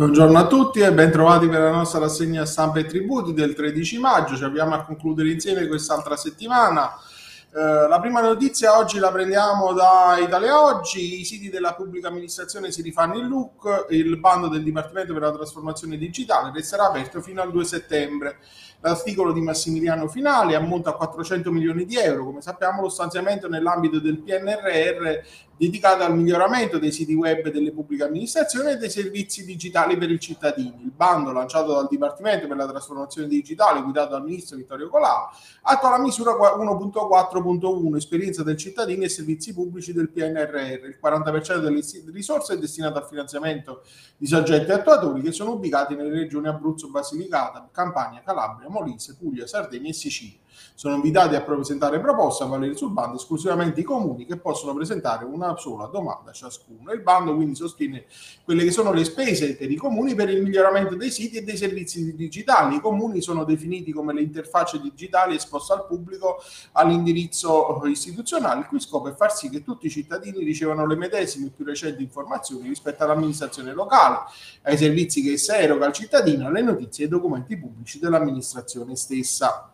Buongiorno a tutti e ben trovati per la nostra rassegna stampa e tributi del 13 maggio. Ci abbiamo a concludere insieme quest'altra settimana. Eh, la prima notizia oggi la prendiamo da Italia Oggi, i siti della pubblica amministrazione si rifanno in look, il bando del Dipartimento per la trasformazione digitale resterà aperto fino al 2 settembre. L'articolo di Massimiliano Finale ammonta a 400 milioni di euro, come sappiamo lo stanziamento nell'ambito del PNRR dedicata al miglioramento dei siti web delle pubbliche amministrazioni e dei servizi digitali per i cittadini. Il bando lanciato dal Dipartimento per la trasformazione digitale guidato dal ministro Vittorio Colà attua la misura 1.4.1 esperienza del cittadino e servizi pubblici del PNRR. Il 40% delle risorse è destinato al finanziamento di soggetti attuatori che sono ubicati nelle regioni Abruzzo, Basilicata, Campania, Calabria, Molise, Puglia, Sardegna e Sicilia. Sono invitati a presentare proposte a valere sul bando esclusivamente i comuni che possono presentare una sola domanda ciascuno. Il bando quindi sostiene quelle che sono le spese per i comuni per il miglioramento dei siti e dei servizi digitali. I comuni sono definiti come le interfacce digitali esposte al pubblico all'indirizzo istituzionale, il cui scopo è far sì che tutti i cittadini ricevano le medesime e più recenti informazioni rispetto all'amministrazione locale, ai servizi che essa eroga al cittadino, alle notizie e ai documenti pubblici dell'amministrazione stessa.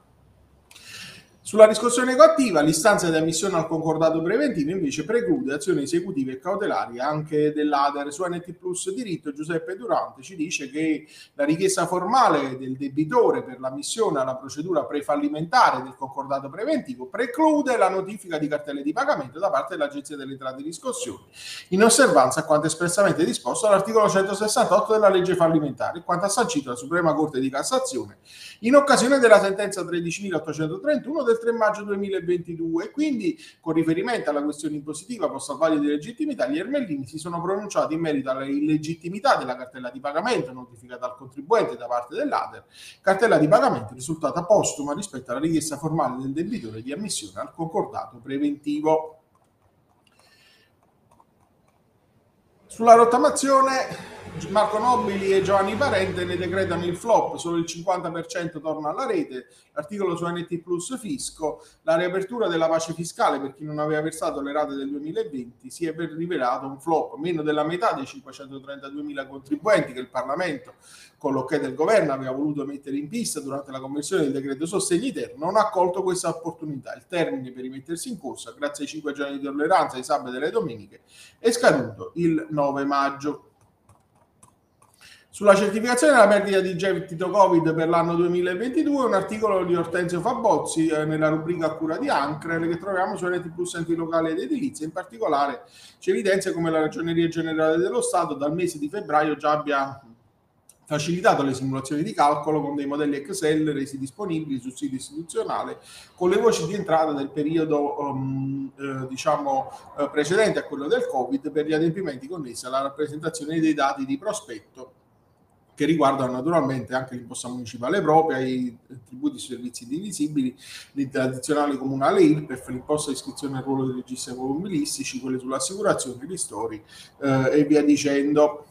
Sulla riscossione coattiva, l'istanza di ammissione al concordato preventivo invece preclude azioni esecutive e cautelari anche dell'ADER. Su NT Plus Diritto Giuseppe Durante ci dice che la richiesta formale del debitore per l'ammissione alla procedura prefallimentare del concordato preventivo preclude la notifica di cartelle di pagamento da parte dell'Agenzia delle Entrate e Riscossioni, in osservanza a quanto espressamente disposto all'articolo 168 della legge fallimentare, quanto ha sancito la Suprema Corte di Cassazione in occasione della sentenza 13.831 del 3 maggio 2022 quindi con riferimento alla questione impositiva posta a vaglio di legittimità gli Ermellini si sono pronunciati in merito alla illegittimità della cartella di pagamento notificata al contribuente da parte dell'ADER, cartella di pagamento risultata postuma rispetto alla richiesta formale del debitore di ammissione al concordato preventivo. Sulla rottamazione Marco Nobili e Giovanni Parente ne decretano il flop, solo il 50% torna alla rete, l'articolo su NT Plus Fisco, la riapertura della pace fiscale per chi non aveva versato le rate del 2020 si è rivelato un flop, meno della metà dei 532 mila contribuenti che il Parlamento con l'ok del governo aveva voluto mettere in pista durante la conversione del decreto sostegni ter non ha colto questa opportunità. Il termine per rimettersi in corsa, grazie ai 5 giorni di tolleranza ai sabati e alle domeniche, è scaduto il 9 maggio. Sulla certificazione della perdita di gettito Covid per l'anno 2022, un articolo di Ortenzio Fabozzi eh, nella rubrica Cura di Ancre che troviamo su Rete Plus Enti Locali ed Edilizia. In particolare ci evidenzia come la Ragioneria Generale dello Stato dal mese di febbraio già abbia facilitato le simulazioni di calcolo con dei modelli Excel resi disponibili sul sito istituzionale con le voci di entrata del periodo um, eh, diciamo eh, precedente a quello del Covid per gli adempimenti connessi alla rappresentazione dei dati di prospetto che riguardano naturalmente anche l'imposta municipale propria, i tributi sui servizi divisibili, l'addizionale comunale IRPEF, l'imposta di iscrizione al ruolo dei registri automobilistici, quelle sull'assicurazione, i ristori eh, e via dicendo.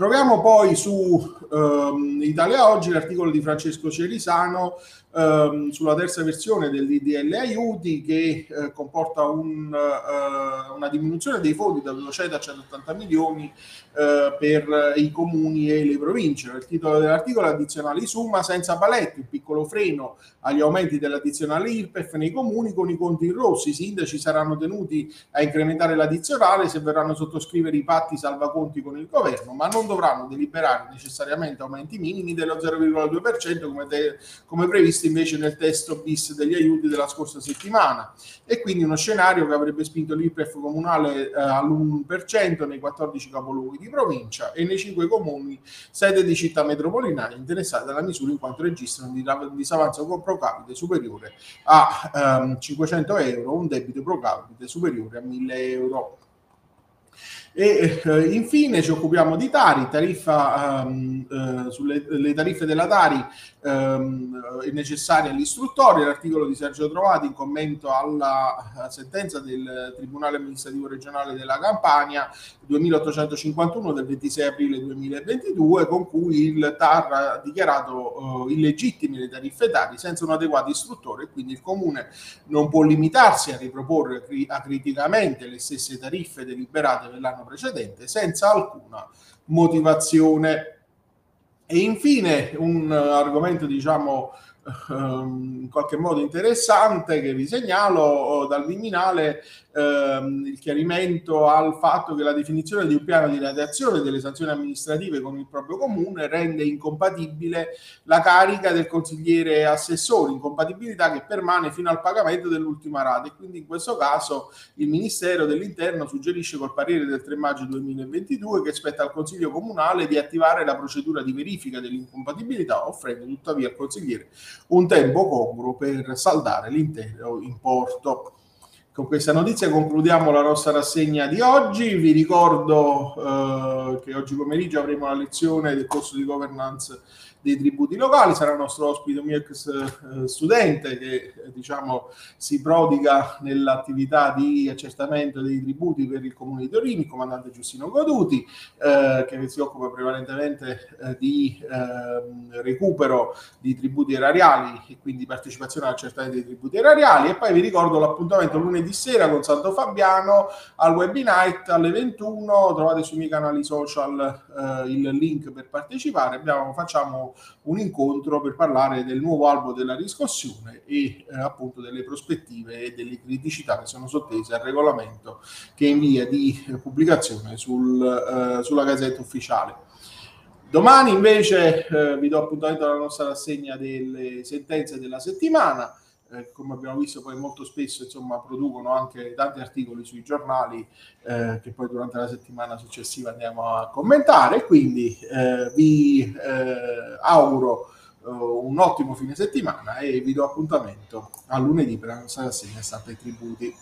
Troviamo poi su ehm, Italia Oggi l'articolo di Francesco Cerisano ehm, sulla terza versione del DDL aiuti che eh, comporta un, eh, una diminuzione dei fondi da 200 a 180 milioni eh, per i comuni e le province. Il titolo dell'articolo è addizionali Summa senza paletti, un piccolo freno agli aumenti dell'addizionale IRPEF nei comuni con i conti in rosso. I sindaci saranno tenuti a incrementare l'addizionale se verranno a sottoscrivere i patti salvaconti con il governo, ma non dovranno deliberare necessariamente aumenti minimi dello 0,2% come, de- come previsto invece nel testo bis degli aiuti della scorsa settimana e quindi uno scenario che avrebbe spinto l'IPEF comunale eh, all'1% nei 14 capoluoghi di provincia e nei 5 comuni sede di città metropolitane interessate dalla misura in quanto registrano un disavanzo pro capite superiore a ehm, 500 euro, un debito pro capite superiore a 1000 euro. E eh, infine ci occupiamo di Tari, tariffa um, eh, sulle tariffe della Tari ehm, necessarie all'istruttoria, l'articolo di Sergio Trovati in commento alla sentenza del Tribunale amministrativo regionale della Campania 2851 del 26 aprile 2022 con cui il TAR ha dichiarato eh, illegittime le tariffe Tari senza un adeguato istruttore. E quindi il Comune non può limitarsi a riproporre acriticamente le stesse tariffe deliberate per l'anno dell'anno precedente senza alcuna motivazione. E infine un argomento, diciamo, ehm, in qualche modo interessante che vi segnalo oh, dal Viminale ehm, il chiarimento al fatto che la definizione di un piano di radiazione delle sanzioni amministrative con il proprio comune rende incompatibile la carica del consigliere assessore, incompatibilità che permane fino al pagamento dell'ultima rata e quindi in questo caso il Ministero dell'Interno suggerisce col parere del 3 maggio 2022 che spetta al Consiglio Comunale di attivare la procedura di verifica dell'incompatibilità offrendo tuttavia al consigliere un tempo congruo per saldare l'intero importo. Con questa notizia concludiamo la nostra rassegna di oggi. Vi ricordo eh, che oggi pomeriggio avremo la lezione del corso di governance dei tributi locali, sarà il nostro ospite un mio ex eh, studente che eh, diciamo si prodiga nell'attività di accertamento dei tributi per il comune di Torino, il comandante Giustino Goduti, eh, che si occupa prevalentemente eh, di ehm, recupero di tributi erariali e quindi partecipazione all'accertamento dei tributi erariali. E poi vi ricordo l'appuntamento lunedì sera con Santo Fabiano al Webinite alle 21, trovate sui miei canali social eh, il link per partecipare, Abbiamo, facciamo un incontro per parlare del nuovo albo della riscossione e eh, appunto delle prospettive e delle criticità che sono sottese al regolamento che è in via di pubblicazione sul, eh, sulla Gazzetta Ufficiale. Domani invece eh, vi do appuntamento alla nostra rassegna delle sentenze della settimana eh, come abbiamo visto poi molto spesso insomma, producono anche tanti articoli sui giornali eh, che poi durante la settimana successiva andiamo a commentare. Quindi eh, vi eh, auguro eh, un ottimo fine settimana e vi do appuntamento a lunedì per la nostra rassegna stampa e tributi.